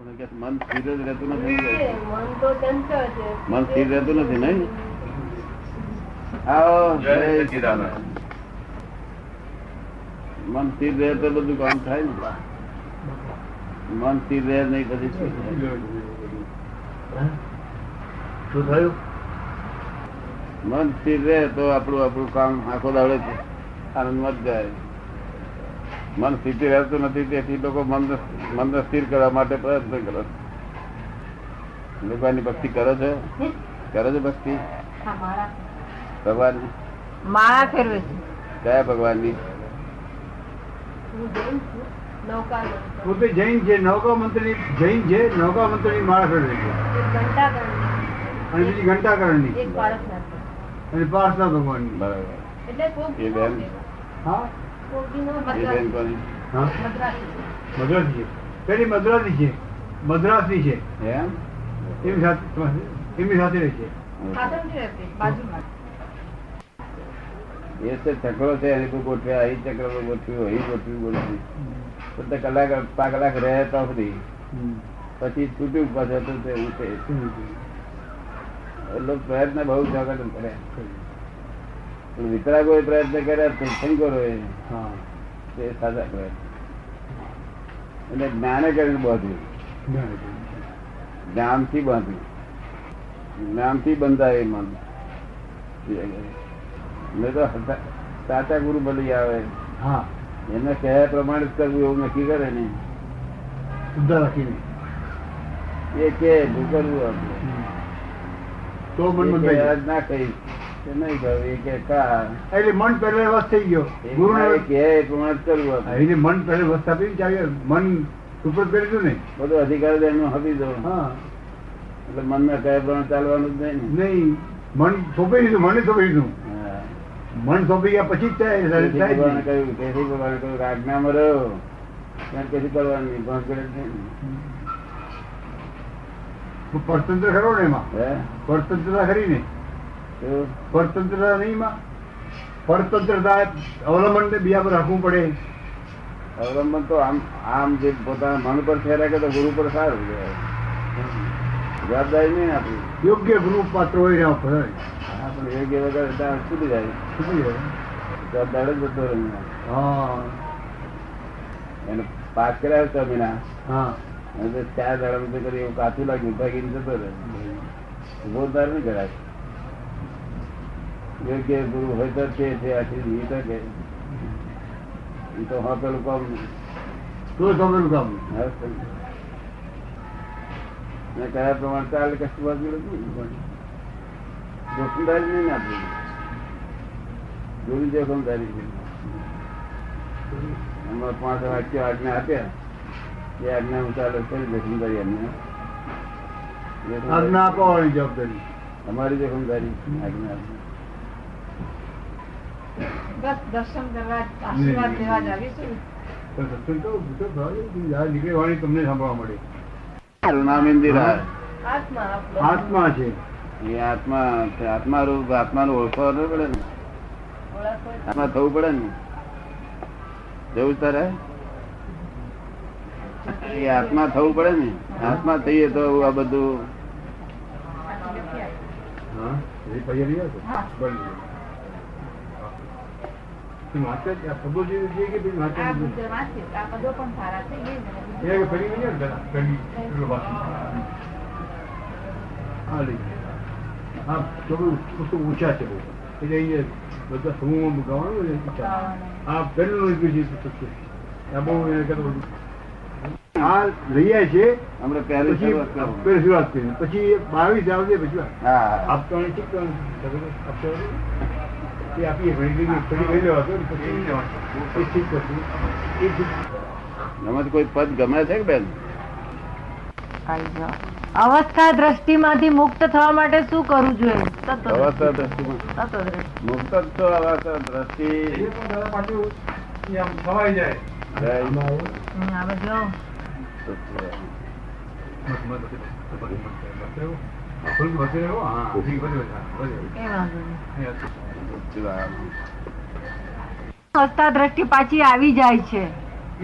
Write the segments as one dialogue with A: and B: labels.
A: મન સ્થિર જ રહેતું નથી.
B: મન તો ચંચળ છે.
A: મન સ્થિર રહેતું નથી નહીં? આવો
C: જય
A: જય
C: સચ્ચિદાનંદ.
A: મન સ્થિર રહે તો બધું કામ થાય ને? મન સ્થિર રહે નહીં પછી શું
C: શું થયું?
A: મન સ્થિર રહે તો આપણું આપણું કામ આખો દાડે આનંદમાં જ જાય. મન સ્થિતિ રહેતું નથી તેથી લોકો મન મનને સ્થિર કરવા માટે પ્રયત્ન કરે. છે ભગવાનની ભક્તિ કરો છો? કરો છો ભક્તિ? ભગવાન?
B: માળા ફેરવે છે.
A: કયા ભગવાનની?
B: જૈન
D: પોતે જૈન છે નૌકા મંત્રી જૈન છે નૌકા મંત્રી માળા ફેરવે છે. અને બીજી ઘંટાકરણની અને પાર્થના ભગવાનની.
A: બરાબર.
B: એટલે
A: એ બેન?
D: હા?
B: મદ્રાસી.
D: છે. પેલી મદ્રાસી છે. મદ્રાસી છે. એમની સાથે એમની સાથે રહે છે.
B: ખાતમ છે તે બાજુમાં.
A: એ છે ચક્રો છે એની કોઈ ગોઠવ્યા અહીં ચક્ર ગોઠવ્યું અહીં ગોઠવ્યું ગોઠવ્યું બધા કલાક પાંચ કલાક રહે તો સુધી પછી છૂટ્યું પાછું તો તે ઉઠે. એટલે પ્રયત્ન બહુ જગત કરે. પણ વિતરાગો એ પ્રયત્ન કર્યા તીર્થંકરો એ. સાચા પ્રયત્ન. એટલે જ્ઞાને કરીને બાંધ્યું જ્ઞાનથી બાંધ્યું. જ્ઞાનથી બંધાય મન. મેં તો સાચા ગુરુ બની આવે.
D: હા.
A: એમને કહેયા પ્રમાણે જ કરવું એવું નક્કી કરે ને.
D: શુદ્ધ રાખીને.
A: એ કે કરવું આપણે.
D: તો મન
A: ના કહીશ કે નહીં કહું એ કે કા
D: એટલે મન પહેલા વસ્ત થઈ ગયો.
A: એ
D: ગુરુને
A: ના એ કહે એ પ્રમાણે કરવું.
D: હા, મન પહેલા વસ્ત આપી ચાલ્યો. મન ઉપર કરી ને.
A: બધું અધિકાર તો આપી દો.
D: હા.
A: એટલે મનના કયા પ્રમાણે ચાલવાનું જ નહીં
D: નહીં મન સોંપી દીધું મને સોંપી દીધું. મન સોંપી ગયા પછી જ થાય
A: કહ્યું ભગવાને આજ્ઞામાં રહ્યો કશું કરવાનું નહીં કરે નહીં.
D: પરતંત્ર ખરો ને એમાં?
A: હે?
D: પરતંત્રતા ખરી ને? પરતંત્રતા નહીં એમાં પરતંત્રતા અવલંબન ને બીજા પર રાખવું પડે.
A: અવલંબન તો આમ આમ જે પોતાના મન પર ફેરા કે તો ગુરુ પર સારું કહેવાય. જવાબદારી નહીં આપણી.
D: યોગ્ય ગુરુ પાત્ર હોય એના ઉપર હોય.
A: પણ યોગ્ય વગર ત્યાં છૂટી જાય.
D: છૂટી જાય.
A: જવાબદાર જ બધો.
D: હા.
A: એને પાસ કર્યા છ મહિના
D: હા
A: ચાર દાડા કરી એવું કાચું લાગ્યું ભાગીને જતો રહે બોધદાર નહીં કરાય. યોગ્ય ગુરુ હોય તો તે છે આખી ઈ તો કે ઈ તો હા પેલું કામ
D: શું સમજવું કામ?
A: મેં કયા પ્રમાણે ચાલે કશું વાગ્યું નથી જોખમદારી નહીં આપી જોવી જોખમદારી છે પાંચ વાક્યો આજ્ઞા આપ્યા. એ આજ્ઞા હું ચાલે કરી જોખમદારી એમને
D: આજ્ઞા આપવાની જવાબદારી.
A: અમારી જોખમદારી આજ્ઞા આપવી.
B: બસ દર્શન કરવા આશીર્વાદ લેવા જ આવીશું
D: તો તો તો ભાવ છે, આ વાણી તમને સાંભળવા મળે.
A: નામ ઇન્દિરા.
B: આત્મા
D: છે.
A: એ આત્મા આત્મા રૂપ આત્માનું ઓળખવા પડે ને. આત્મા થવું પડે ને. જવું તારે? એ આત્મા થવું પડે ને. આત્મા થઈએ તો આ બધું.
D: હા એ પૈયા લઈ આવશો?
B: હા.
D: બરાબર. તું વાંચે? આ પદો જે જે કે પેલી વાંચે
B: આ
D: જ
B: બુદ્ધ વાંચે આ પદો પણ સારા છે એ જ ને.
D: એ કે ફરી વળી ને પેલી પેલું વાંચી. હા લઈ હા થોડું પુસ્તક ઊંચા છે બહુ એટલે અહીંયા બધા સમૂહમાં ગાવાનું ને ઈચ્છા. આ પહેલું લખ્યું છે પુસ્તક છે આ બહુ એને કરતા આ લઈ છે
A: હમણાં પહેલી
D: પહેલી શરૂઆત કરી પછી બાવીસ આવજે પછી
A: હા
D: આપવાની ઠીક. આપતા. એ તો
A: તે કોઈ પદ ગમે છે કે બેન?
B: અવસ્થા દ્રષ્ટિમાંથી મુક્ત થવા માટે શું કરવું જોઈએ
A: અવસ્થા દ્રષ્ટિમાં? મુક્ત જ અવસ્થા દ્રષ્ટિ?
D: જય.
B: અવસ્થા દ્રષ્ટિ પાછી આવી જાય છે.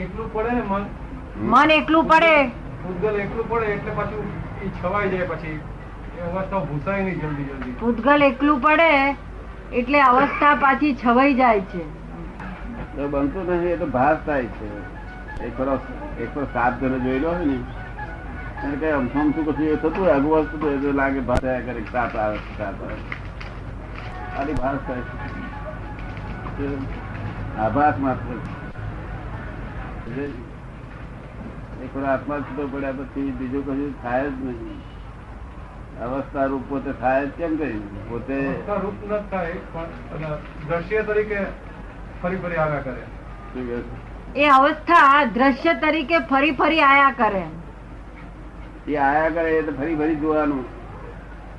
D: એટલું પડે ને મન?
B: મન એકલું પડે?
C: ભૂતગલ એકલું પડે એટલે પાછું એ છવાઈ જાય પછી. અવસ્થા ભૂસાય નહીં જલ્દી જલ્દી.
B: ભૂતગલ એકલું પડે એટલે અવસ્થા પાછી છવાઈ જાય છે.
A: તો બનતું નથી એ તો ભાસ થાય છે. એક ફરો એક ફરો સાત ઘરે જોઈ લો ને એને કઈ અમથું અમથું કશું એ થતું હોય અગુવા થતું હોય તો લાગે ભાસ થયા કરે સાત આવે સાત આવે. ખાલી ભાસ થાય છે. આભાસ માત્ર છે. એક વાર આત્મા છૂટો પડ્યા પછી બીજું કશું થાય જ નહીં. અવસ્થા રૂપ પોતે થાય જ કેમ કરી? પોતે
C: રૂપ ન થાય પણ દ્રશ્ય તરીકે ફરી ફરી આવ્યા કરે.
A: કહે?
B: એ અવસ્થા દ્રશ્ય તરીકે ફરી ફરી આયા કરે.
A: એ આયા કરે એટલે ફરી ફરી જોવાનું.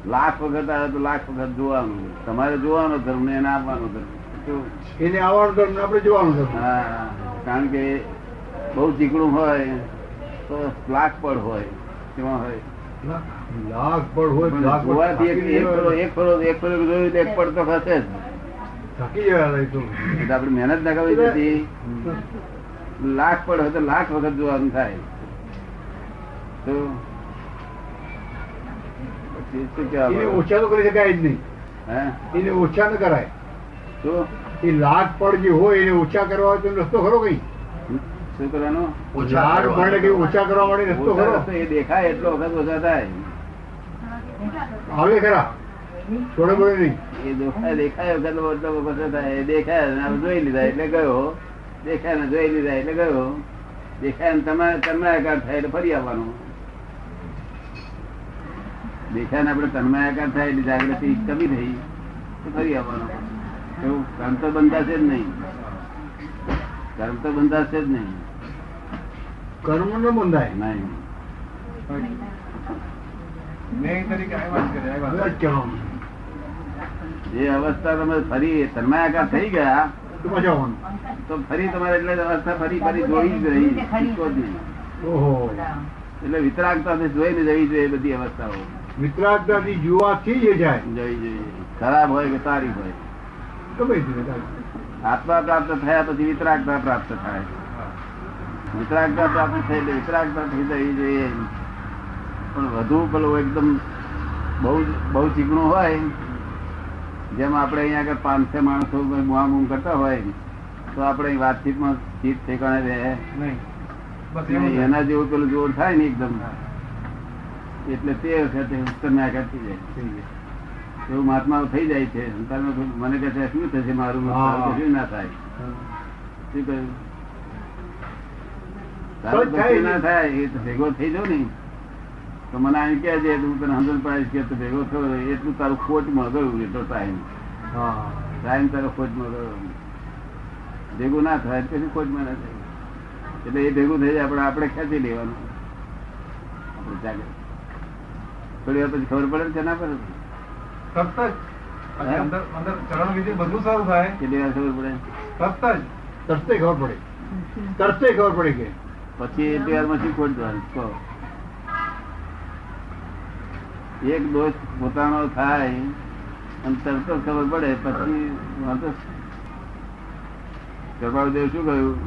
A: લાખ વખત આવે તો લાખ વખત જોવાનું. તમારે જોવાનો ધર્મ ને એને આપવાનો ધર્મ
D: એને આવવાનું ધર્મ આપણે જોવાનું ધર્મ
A: હા કારણ કે બહુ ચીકણું હોય તો લાખ પડ હોય કેવા હોય.
D: લાખ પડ હોય લાખ
A: જોવાથી એક એક ફરો એક ફરો એક ફરો જોયું તો એક પડ તો ખસે જ.
D: થાકી જવાય તો.
A: આપણે મહેનત ના કરવી લાખ પડ હોય તો લાખ વખત જોવાનું થાય. તો
D: એને ઓછા તો કરી શકાય જ નહીં
A: હે
D: એને ઓછા ન કરાય
A: તો
D: એ લાખ પડ જે હોય એને ઓછા કરવા હોય તો રસ્તો ખરો કઈ
A: શું કરવાનો
D: લાખ પડ કે ઓછા કરવા માટે રસ્તો ખરો
A: એ દેખાય એટલો વખત ઓછા થાય
D: આવે ખરા થોડે બોલે નહીં
A: એ દેખાય દેખાય વખત એટલો વખત થાય એ દેખાય જોઈ લીધા એટલે ગયો દેખાય ને જોઈ લીધા એટલે ગયો દેખાય ને તમારે તન્માયાકાર થાય એટલે ફરી આવવાનું દેખાય ને આપણે તન્માયાકાર થાય એટલે જાગૃતિ કમી થઈ તો ફરી આવવાનો. એવું? કર્મ તો બંધાશે જ નહીં. કર્મ તો બંધાશે જ નહીં.
D: કર્મ ન બંધાય.
A: નહીં.
C: જ
A: અવસ્થા તમે ફરી તન્માયાકાર થઈ ગયા
D: તો
A: ફરી તમારે એટલે અવસ્થા ફરી ફરી જોઈ જ રહી
D: ઓહો.
A: એટલે વિતરાગતા જોઈને જવી જોઈએ બધી અવસ્થાઓ.
D: વિતરાગતાથી જોવાથી જ જાય.
A: ખરાબ હોય કે સારી હોય?
D: ગમે
A: આત્મા પ્રાપ્ત થયા પછી વિતરાગતા પ્રાપ્ત થાય. વિતરાગતા પ્રાપ્ત થઈ એટલે વિતરાગતા થઈ જવી જોઈએ. પણ વધુ પેલું એકદમ બહુ બહુ ચીકણું હોય જેમ આપણે અહીંયા આગળ પાંચસો માણસો બુઆ બૂમ કરતા હોય તો આપણે વાતચીતમાં ચીત ઠેકાણે રહે. એના જેવું પેલું જોર થાય ને એકદમ. એટલે તે વખતે ઉત્તરનાયકા થઈ જાય. એવું મહાત્મા થઈ જાય છે. મને કહે છે શું થશે મારું શું ના થાય? શું કહ્યું?
D: થાય
A: ના થાય એ તો ભેગો થઈ જાવ ને. તો મને આમ કે છે હું તને કે ભેગો થયો એટલું તારું ખોટમાં ગયું એટલો ટાઈમ
D: હા.
A: ટાઈમ તારો ખોટમાં ગયો ભેગું ના થાય પછી ખોટમાં ના થાય એટલે એ ભેગું થઈ જાય આપણે આપણે ખેંચી લેવાનું. આપણે જાગે થોડી વાર પછી ખબર પડે ને કે ના પડે?
C: તરત જ. અંદર અંદર ચરણ વિધિ બધું સારું થાય.
A: કેટલી વાર ખબર પડે?
C: તરત જ.
D: તરતે ખબર પડે. તરતે ખબર પડે કે.
A: પછી એટલી વારમાં શું ખોટ જવાનું એક દોષ પોતાનો થાય અને તરત જ ખબર પડે પછી વાંધો કૃપાળદેવ શું કહ્યું?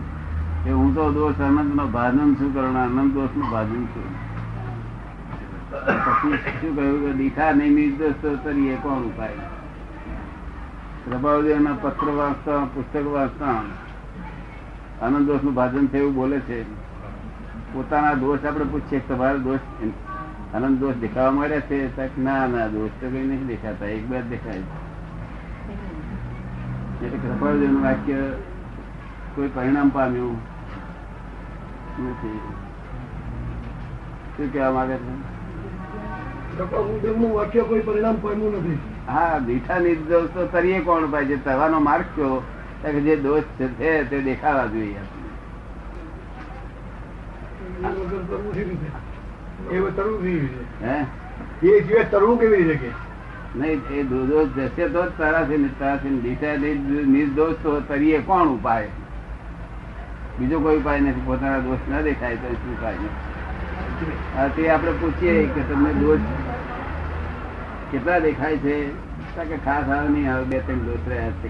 A: કે હું તો દોષ આનંદ નો ભાજન છું કરણ આનંદ દોષનું ભાજન છું. પોતાના દોષ આપણે પૂછીએ, તમારો દોષ આનંદ દોષ દેખાવા મળ્યા છે? ના ના, દોષ તો કઈ નહીં દેખાતા, એક બે દેખાય. એટલે કૃપાળુદેવનું વાક્ય કોઈ પરિણામ પામ્યું નથી. શું કહેવા માંગે છે?
D: કૃપાળુદેવનું વાક્ય કોઈ પરિણામ પામ્યું નથી.
A: હા નિર્દોષ તો તરીએ કોણ માર્ગ કયો કે જે દોષ છે તે દેખાવા જોઈએ? હે? ઉપાય? બીજો કોઈ ઉપાય નથી પોતાના દોષ ના દેખાય તો શું હા તે આપડે પૂછીએ કે તમને દોષ કેટલા દેખાય છે? કે ખાસ આવે નહીં આવે બે ત્રણ દોષ રહ્યા છે.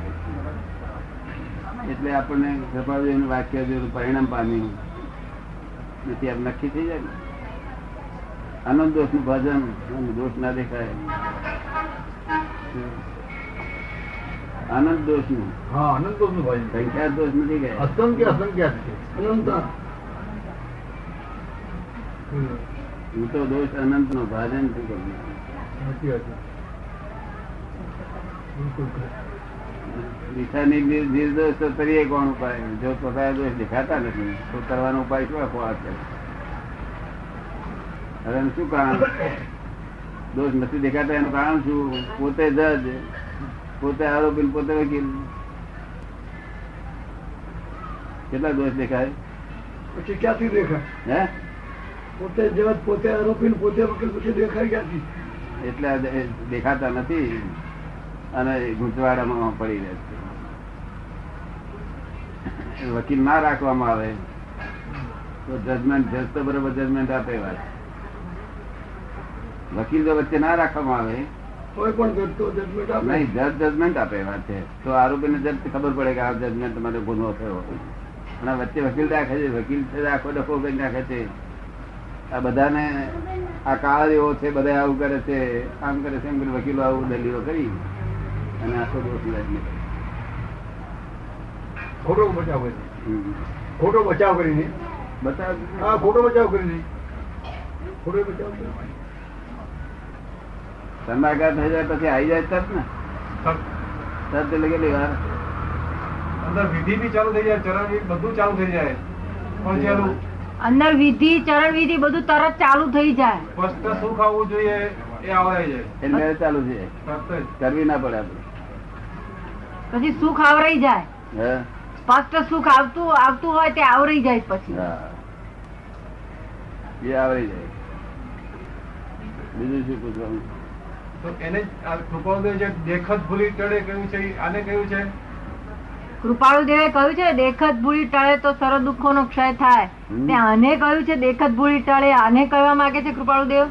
A: એટલે આપણને કૃપાળુજીનું વાક્ય જો પરિણામ પામ્યું. નથી આમ નક્કી થઈ જાય ને. આનંદ દોષનું ભજન દોષ ના દેખાય. આનંદ દોષનું
D: હા અનંતનું ભજન.
A: સંખ્યા દોષ નથી ગયા.
D: અસંખ્ય અસંખ્યા છે. અનંત.
A: હું તો દોષ અનંત નો ભાજન છું. કરું.
D: સાચી વાત.
A: દિશાની નિર્દોષ તો કરીએ કોણ ઉપાય? જો પોતાના દોષ દેખાતા નથી તો કરવાનો ઉપાય શું આપવો આ છે? શું કારણ? દોષ નથી દેખાતા એનું કારણ શું? પોતે જજ પોતે આરોપી પોતે વકીલ. કેટલા દોષ દેખાય?
D: પછી ક્યાંથી દેખાય?
A: હે?
D: પોતે જજ પોતે આરોપી પોતે વકીલ પછી દેખાય ક્યાંથી?
A: એટલે દેખાતા નથી અને ગૂંચવાડામાં પડી રહે છે. વકીલ ના રાખવામાં આવે તો જજમેન્ટ જજ તો બરોબર જજમેન્ટ આપે વાત. વકીલ જો વચ્ચે ના રાખવામાં આવે.
D: કોઈ પણ કરતો જજમેન્ટ આપે.
A: નહીં જજ જજમેન્ટ આપે વાત છે. તો આરોપીને જજ ખબર પડે કે આ જજમેન્ટ તમારે ગુનો થયો. પણ વચ્ચે વકીલ રાખે છે વકીલ રાખો આખો ડખો કરી નાખે છે. આ બધાને આ કાળ એવો છે બધા આવું કરે છે આમ કરે છે એમ કરે વકીલો આવું દલીલો કરી અને આખો દોષ લાગી
D: ખોટો બચાવ કરી. ખોટો બચાવ કરીને.
A: બચાવ
D: હા ખોટો બચાવ કરીને. ખોટો બચાવ કરીને
A: સંભાગાર થઈ જાય પછી આવી જાય તરત ને?
C: તરત
A: એટલે કેટલી વાર?
C: અંદર વિધિ બી ચાલુ થઈ જાય ચરણ બધું ચાલુ થઈ જાય. પણ ચાલુ
B: અંદર વિધિ ચરણ વિધિ બધું તરત ચાલુ થઈ જાય.
C: સ્પષ્ટ સુખ આવવું જોઈએ એ આવડાઈ છે.
A: એટલે ચાલુ છે. કરવી ના પડે આપણે.
B: પછી સુખ આવરાઈ જાય. સ્પષ્ટ સુખ આવતું આવતું હોય તે આવરી જાય પછી.
A: એ આવરાઈ જાય. બીજું શું પૂછવાનું?
C: તો એને જ આ કૃપાળુદેવ જે દેખત ભૂલી ચડે કહ્યું છે આને કહ્યું છે?
B: કૃપાળુ દેવે કહ્યું છે દેખત ભૂલી ટળે તો સર્વ દુઃખો નો ક્ષય થાય. તે આને કહ્યું છે દેખત ભૂલી ટળે આને કહેવા માંગે છે કૃપાળુ દેવ?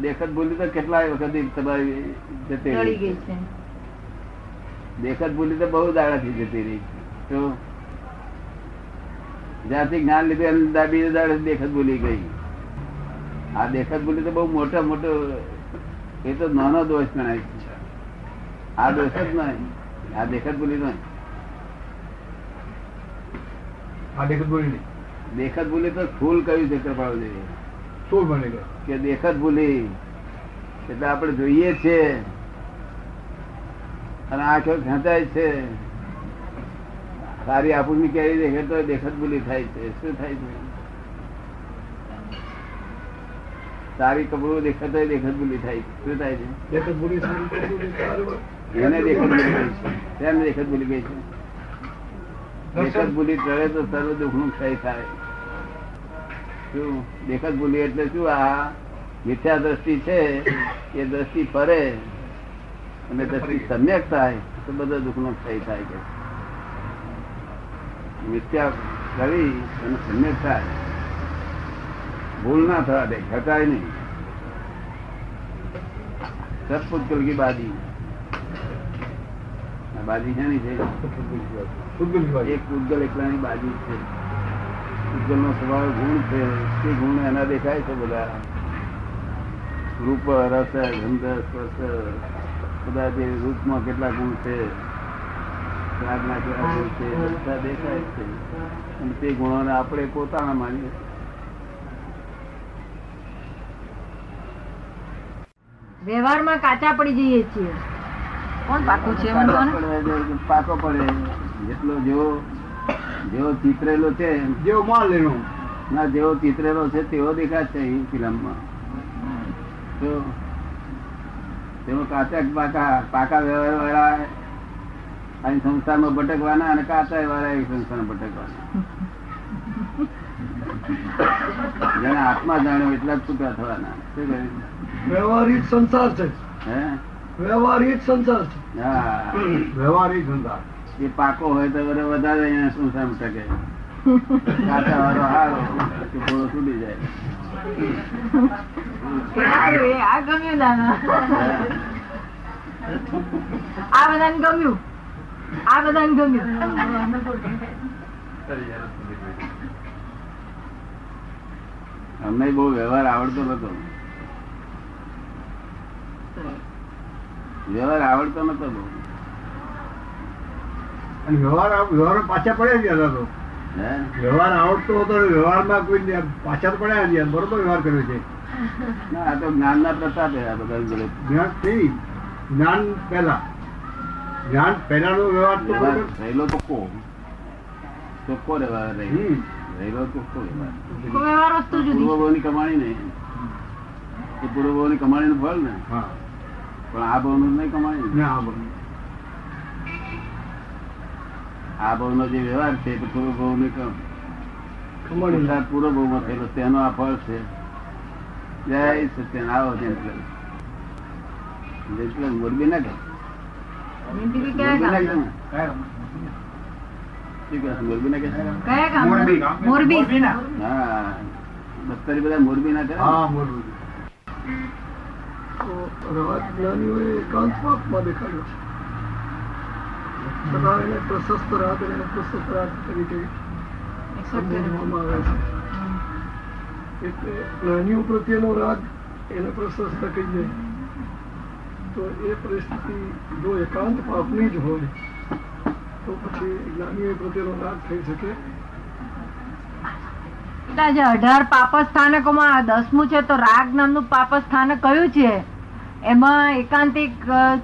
A: દેખત ભૂલી તો કેટલાય વખત તમારી જતી રહી
B: ગઈ છે.
A: દેખત ભૂલી તો બહુ દાડાથી જતી રહી તો જ્યાંથી જ્ઞાન લીધું દાબી બીજે દાડે દેખત ભૂલી ગઈ. આ દેખત ભૂલી તો બહુ મોટો મોટો એ તો નાનો દોષ ગણાય છે. આ દોષ જ નહીં. આ દેખત ભૂલી નહીં
D: આ દેખત ભૂલી
A: દેખત ભૂલી તો સ્થૂલ કયું છે કૃપાળુદેવે
D: સોળ બને
A: કે દેખત ભૂલી. એટલે આપણે જોઈએ છે. અને આંખો ખેંચાય છે. સારી આપણની કેરી દેખે તો દેખત ભૂલી થાય છે. શું થાય છે? સારી કપડું દેખે તો દેખત ભૂલી થાય છે. શું થાય છે. એને દેખત ભૂલી ગઈ છે. તેને દેખત ભૂલી ગઈ છે. દેખત ભૂલી ચડે તો સર્વ દુઃખનું ક્ષય થાય. શું? દેખત ભૂલી એટલે શું? આ મિથ્યા દ્રષ્ટિ છે એ દ્રષ્ટિ ફરે અને દ્રષ્ટિ સમ્યક થાય તો બધા દુઃખ નો ક્ષય થાય છે. મિથ્યા કરી અને સમ્યક થાય. ભૂલ ના થવા દે ઘટાય નહીં. સત્પુત્કલ કી આ બાજી છે. એક ઉદ્ગલ એકલાની બાજુ છે. ઉદ્ગલ નો સ્વભાવ ગુણ છે. તે ગુણ એના દેખાય છે બધા. રૂપ, રસ, ગંધ, સ્પર્શ, બધા જે રૂપમાં કેટલા ગુણ છે પ્રાર્થના કેટલા ગુણ છે, બધા દેખાય છે. અને તે ગુણોને આપણે પોતાના માનીએ.
B: વ્યવહારમાં કાચા પડી જઈએ છીએ. કોણ પાકું છે એમ કહો ને?
A: પાકો પડે, જેટલો જેવો જેવો ચિતરેલો છે
D: જેવો માલ લેનો
A: ના જેવો ચિતરેલો છે તેવો દેખાશે એ ફિલ્મમાં. તો તેમાં કાચા પાકા પાકા વ્યવહાર વાળા અહીં સંસારમાં ભટકવાના અને કાચા વાળા એ સંસારમાં ભટકવાના. જેને આત્મા જાણ્યો એટલા જ છૂટા થવાના. શું કહ્યું?
D: વ્યવહારિક સંસાર છે.
A: હે?
D: વ્યવહારિક સંસાર છે. વ્યવહારિક સંસાર.
A: એ પાકો હોય તો વધારે અહીંયા સંસારમાં ટકે. કાચા વાળો હારો થોડો છૂટી જાય.
B: આ ગમ્યું દાદા આ બધાને ગમ્યું. આ બધાને ગમ્યું.
A: અમને બહુ વ્યવહાર આવડતો નતો. વ્યવહાર આવડતો નતો બહુ.
D: અને વ્યવહાર વ્યવહાર પાછા પડ્યા ગયા હતા તો. વ્યવહાર આવડતો હતો વ્યવહારમાં કોઈ પાછા તો પડ્યા નથી બરોબર વ્યવહાર કર્યો છે.
A: ના આ તો જ્ઞાનના પ્રતાપે આ બધા
D: જ્ઞાન થઈ જ્ઞાન પહેલા. જ્ઞાન પહેલાનો વ્યવહાર તો
A: વ્યવહાર
D: તો
A: કો ચોખ્ખો વ્યવહાર રહેલો ચોખ્ખો વ્યવહાર. પૂર્વભાવની કમાણી ને એ પૂર્વભાવની કમાણીનું ફળ ને?
D: હા.
A: પણ આ ભાવનું નહીં કમાય ને.
D: આ ભાવ
A: આ ભાવનો જે વ્યવહાર છે તે ને કમ- પૂરો પુરુષાર્થમાં થયેલો તેનો આ ફળ છે. જય સત્યન આવો જેન્ટલ મોરબી ના કે મોરબી ના કે ને? મોરબી ના. કે
C: મોરબી.
B: મોરબી.
A: હા. બધા મોરબી ના કરે
D: હા બરોબર
E: રાજ્ઞાનીઓએ એકાંતમાં દેખાડ્યો છે. એને પ્રશસ્ત અને એને પ્રશસ્ત રાગ તરીકે સંબોધવામાં આવે છે. એટલે જ્ઞાનીઓ પ્રત્યેનો રાગ એને પ્રશસ્ત કહીએ તો એ પરિસ્થિતિ જો એકાંત પાપની જ હોય તો પછી જ્ઞાનીઓ પ્રત્યેનો રાગ થઈ શકે.
B: એટલે અઢાર પાપ સ્થાનકોમાં દસમું છે તો રાગ નામનું પાપ સ્થાનક કયું છે? એમાં એકાંતિક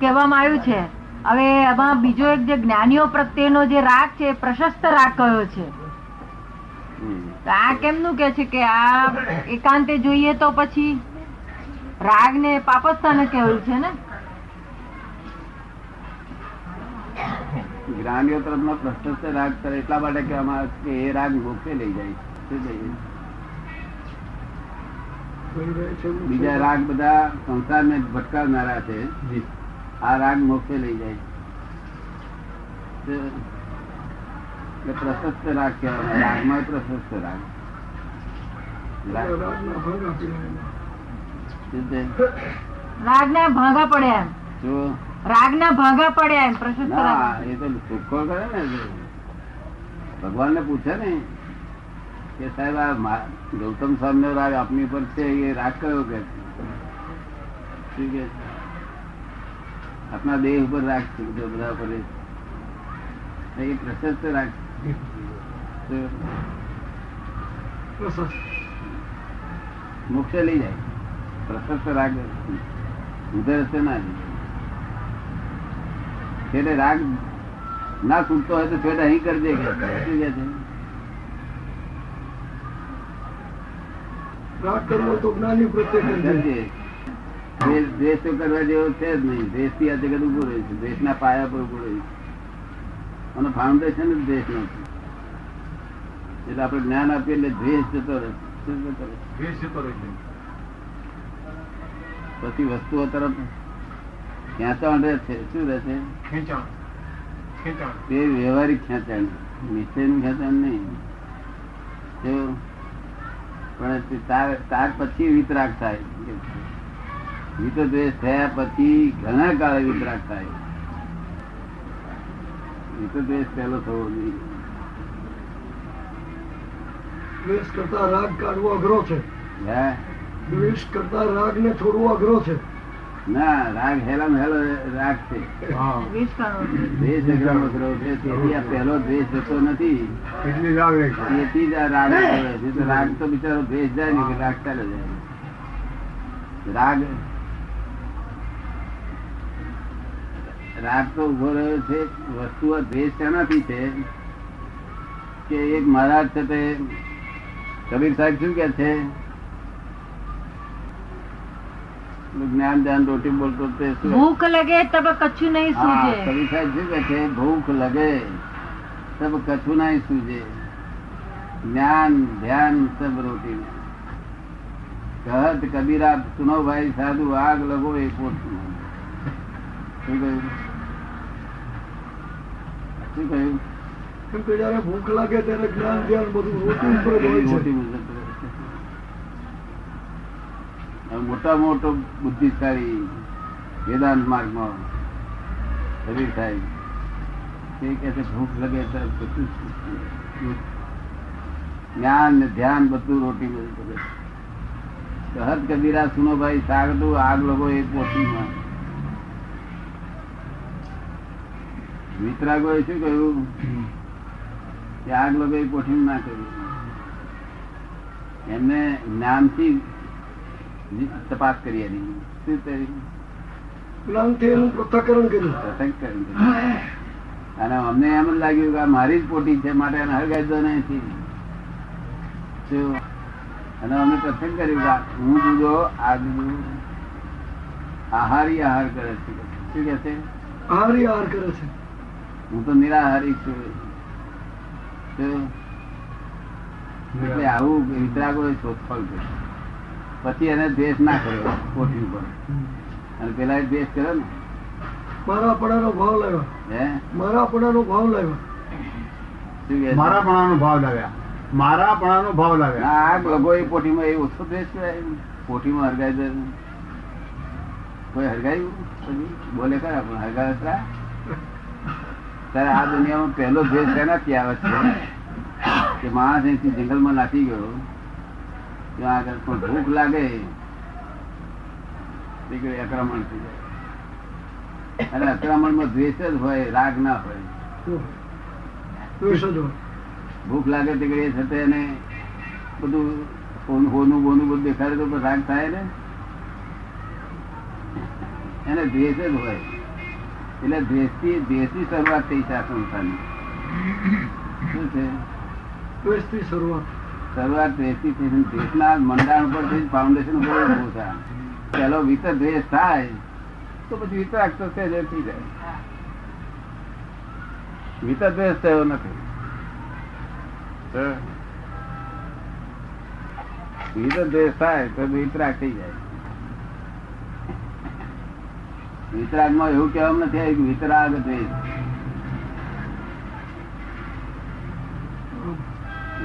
B: કહેવામાં આવ્યું છે. હવે એમાં બીજો એક જે જ્ઞાનીઓ પ્રત્યેનો જે રાગ છે પ્રશસ્ત રાગ કયો છે? આ કેમનું કે છે કે આ એકાંતે જોઈએ તો પછી રાગ ને પાપસ્થાને કહેવું છે ને?
A: જ્ઞાનીઓ તરફનો પ્રશસ્ત રાગ એટલા માટે કહેવામાં આવે કે એ રાગ મોક્ષે લઈ જાય બીજા રાગ બધા સંસારને ભટકાવનારા છે. આ રાગ મોક્ષે લઈ જાય પ્રશસ્ત રાગ કહેવાય. રાગમાં પ્રશસ્ત રાગ.
B: ના ભાંગા પડ્યા એમ. રાગ ના ભાંગા પડ્યા એમ પ્રશસ્ત
A: ના એ તો સુખો કરે ને. ભગવાન ને પૂછે ને. કે સાહેબ, આ ગૌતમ સ્વામી નો રાગ આપની પર છે, એ રાગ કયો કે? આપના દેહ ઉપર રાગ છે, બધો બધા પર એ. પ્રશસ્ત રાગ. મોક્ષે લઈ જાય. પ્રશસ્ત રાગ ઉધર હશે ના. છેલ્લે રાગ ના છૂટતો હોય તો છેલ્લે અહીં કરજે કે? શું કે
E: રાગ કરવો તો જ્ઞાની પ્રત્યે કરજે
A: કરજે દ્વેષ દ્વેષ તો કરવા જેવો છે જ નહીં. દ્વેષથી આ જગત ઉભું રહ્યું છે. દ્વેષના પાયા પર ઉભું રહ્યું છે. અને ફાઉન્ડેશન જ દ્વેષનું એટલે આપણે જ્ઞાન આપીએ એટલે દ્વેષ જતો રહે દ્વેષ જતો રહે પછી વસ્તુઓ તરફ ખેંચાણ રહે છે. શું રહે છે?
C: ખેંચાણ. ખેંચાણ.
A: તે વ્યવહારિક ખેંચાણ નિશ્ચયનું ખેંચાણ નહીં. પણ તાર તાર પછી વિતરાગ થાય. વિતો દ્વેષ થયા પછી ઘણા કાળે વિતરાગ થાય. વિતો દ્વેષ પહેલો થવો જોઈએ.
E: દ્વેષ કરતા રાગ કાઢવો અઘરો છે.
A: હે?
E: દ્વેષ કરતા રાગ ને છોડવો અઘરો છે.
A: ના રાગ હેલામ હેલો રાગ છે. દ્વેષ અઘરામ અઘરો છે. તેથી આ પહેલો દ્વેષ જતો નથી. એથી જ આ રાગ છે. તો રાગ તો બિચારો દ્વેષ જાય ને રાગ ચાલે જાય રાગ રાગ તો ઊભો રહ્યો છે. વસ્તુઓ દ્વેષ શેનાથી છે કે એક મહારાજ છે તે કબીર સાહેબ શું કે છે? જ્ઞાન ધ્યાન રોટી બોલતો તે
B: ભૂખ લગે તબ કચ્છું નહીં સૂજે.
A: કવિ સાહેબ શું કહે છે ભૂખ લગે તબ કછું નહીં સૂજે. જ્ઞાન ધ્યાન સબ રોટી કહત કબીરા સુનો ભાઈ સાધુ આગ લગો એ પોત શું કહ્યું? શું કહ્યું?
E: કે ભૂખ લાગે ત્યારે જ્ઞાન ધ્યાન બધું રોટી ઉપર હોય છે
A: મુદત રહે છે. હવે મોટા મોટો બુદ્ધિશાળી વેદાંત માર્ગમાં શરીર થાય તે કે છે, ભૂખ લગે તો બધું જ્ઞાન ને ધ્યાન બધું રોટી બધું કરે. હદ કબીરા સુનો ભાઈ સાગડું આગ લગો એ પોતીમાં એ શું કહ્યું? કે આગ લોકોએ પોઠીનું ના કર્યું. એમને જ્ઞાનથી તપાસ કરી એની શું કરી
E: જ્ઞાનથી એનું પૃથ્થકરણ કર્યું
A: સત્સંગ કરી અને અમને એમ જ લાગ્યું કે મારી જ પોટી છે માટે એને હળગાઈ નથી અને અમે પ્રસંગ કર્યું કે હું જુદો આ જુદો આહારી આહાર કરે છે શું કે છે
E: આહારી આહાર કરે છે
A: હું તો નિરાહારી છું એટલે આવું વિતરાગો શોધખોળ કરી પછી એને દ્વેષ ના કર્યો કોઠી ઉપર. અને પેલા દ્વેષ કર્યો ને.
E: મારા પડાનો ભાવ લાવ્યો
A: હે?
E: મારા પડાનો ભાવ લાવ્યો
A: મારા પણ છે?
D: ભાવ લાવ્યા મારાપણાનો ભાવ લાવ્યા
A: આ એ પોટીમાં એ ઓછો દ્વેષ કરાય પોટીમાં હરગાઈ દે. કોઈ હરગાયું? બોલે ખરા પણ હરગાવે ખરા? ત્યારે આ દુનિયામાં પહેલો દ્વેષ એનાથી આવે છે. કે માણસ અહીંથી જંગલમાં નાખી ગયો. ત્યાં આગળ પણ ભૂખ લાગે આક્રમણ થઈ જાય. અને આક્રમણમાં દ્વેષ જ હોય રાગ ના હોય. ભૂખ લાગે તે ઘડીએ છતાં એને બધું હોનું બોનું બધું દેખાડે તો રાગ થાય ને? એને દ્વેષ જ હોય. એટલે દ્વેષથી દ્વેષથી શરૂઆત થઈ છે આ સંસ્થાની શું છે?
E: દ્વેષથી શરૂઆત.
A: શરૂઆત દ્વેષથી થઈ દ્વેષના મંડાણ પર ફાઉન્ડેશન ઉપર ઉભું થાય. પેલો વિતર દ્વેષ થાય, તો પછી વિતરાગ તો થઈ જાય. વિતર દ્વેષ થયો નથી. વિતર દ્વેષ થાય, તો વિતરાક થઈ જાય. વિતરાગમાં એવું કહેવામાં નથી આવ્યું વિતરાગ દ્વેષ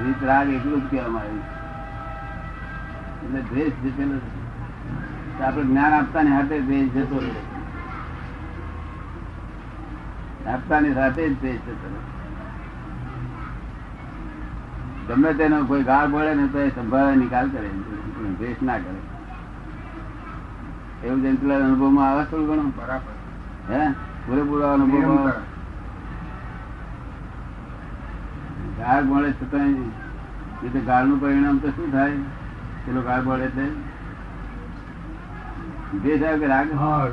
A: વિતરાગ એટલું જ કહેવામાં આવ્યું એટલે દ્વેષ જે પેલો તો આપણે જ્ઞાન આપતાની હાથે દ્વેષ જતો રહે આપતાની સાથે જ દ્વેષ જતો રહે ગમે તેનો કોઈ ગાળ બોલે ને તો એ સંભાળે નિકાલ કરે. દ્વેષ ના કરે. એવું જંતુલાલ અનુભવમાં આવે થોડું ઘણું?
C: બરાબર.
A: હે? પૂરેપૂરો અનુભવમાં આવે? ગાળ મળે છતાં એટલે ગાળ ગાળનું પરિણામ તો શું થાય? પેલો ગાળ મળે એટલે? દ્વેષ આવે કે રાગ?
D: હા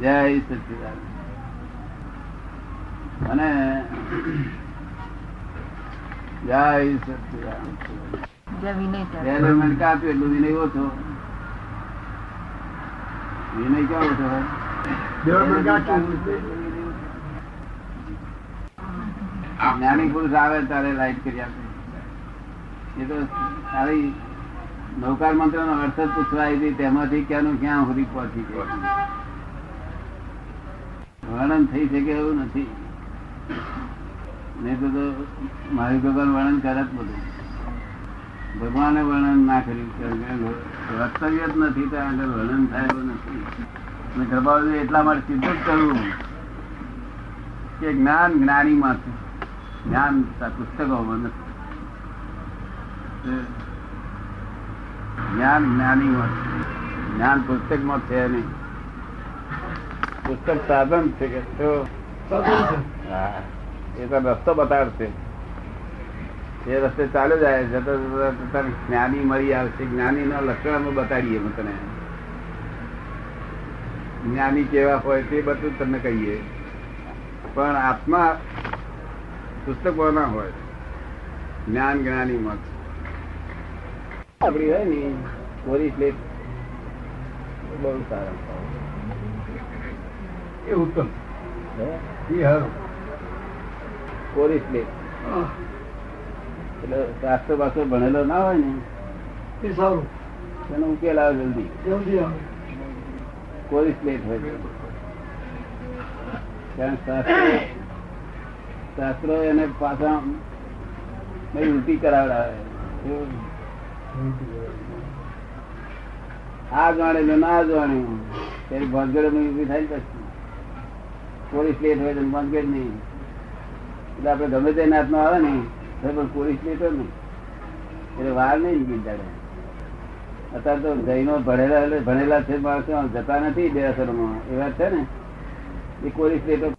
A: જય સચિદાન અને જય સચિદાન
B: વિનય
A: એલિમેન્ટ એટલું વિનય ઓછો વિનય કેવો ઓછો હોય જ્ઞાની પુરુષ આવે ત્યારે લાઈટ કરી આપે. એ તો સારી નૌકાર મંત્ર નો અર્થ જ પૂછવા આવી તેમાંથી ક્યાંનું ક્યાં સુધી પહોંચી ગઈ વર્ણન થઈ શકે એવું નથી. નહીં તો મારી ભગવાન વર્ણન કરે જ બધું. ભગવાને વર્ણન ના કર્યું કર્તવ્ય જ નથી, તો આગળ વર્ણન થાય એવું નથી. ગરબાવી એટલા માટે સિદ્ધ જ કરવું કે જ્ઞાન જ્ઞાની માં છે જ્ઞાન પુસ્તકોમાં નથી જ્ઞાન જ્ઞાની જ્ઞાન પુસ્તકમાં છે નહીં પુસ્તક સાધન છે કે એ તો રસ્તો બતાડશે એ રસ્તે ચાલુ જાય જતા જતા જ્ઞાની મળી આવશે જ્ઞાની ના લક્ષણ અમે બતાડીએ અમે તને જ્ઞાની કેવા હોય તે બધું તમને કહીએ પણ આત્મા પુસ્તકો ના હોય. જ્ઞાન જ્ઞાની મત. આપડી હોય ને કોરી પ્લેટ બહુ સારા.
D: એ ઉત્તમ? એ હારું
A: કોરી પ્લેટ એટલે શાસ્ત્ર બાસ્ત્ર ભણેલો ના હોય ને
E: એ સારું.
A: એનો ઉકેલ આવે જલ્દી.
E: જલ્દી આવે.
A: કોરી પ્લેટ હોય. ત્યાં શાસ્ત્રો શાસ્ત્રો એને પાછા ઉલટી કરાવડાવે? આ જાણેલું ના જાણે. ત્યારે ભાનગડ ઊભી થાય પછી. પોલીસ લેટ હોય તો ભાનગડ નહીં એટલે આપણે ગમે તે નાતનો આવે ને, તો પણ પોલીસ લેટ હોય ને. એટલે વાર નહીં બીજાડે અત્યારે તો જૈનો ભણેલા ભણેલા છે માણસો, જતા નથી દેરાસરોમાં એવા છે ને? એ પોલીસ સ્ટેટો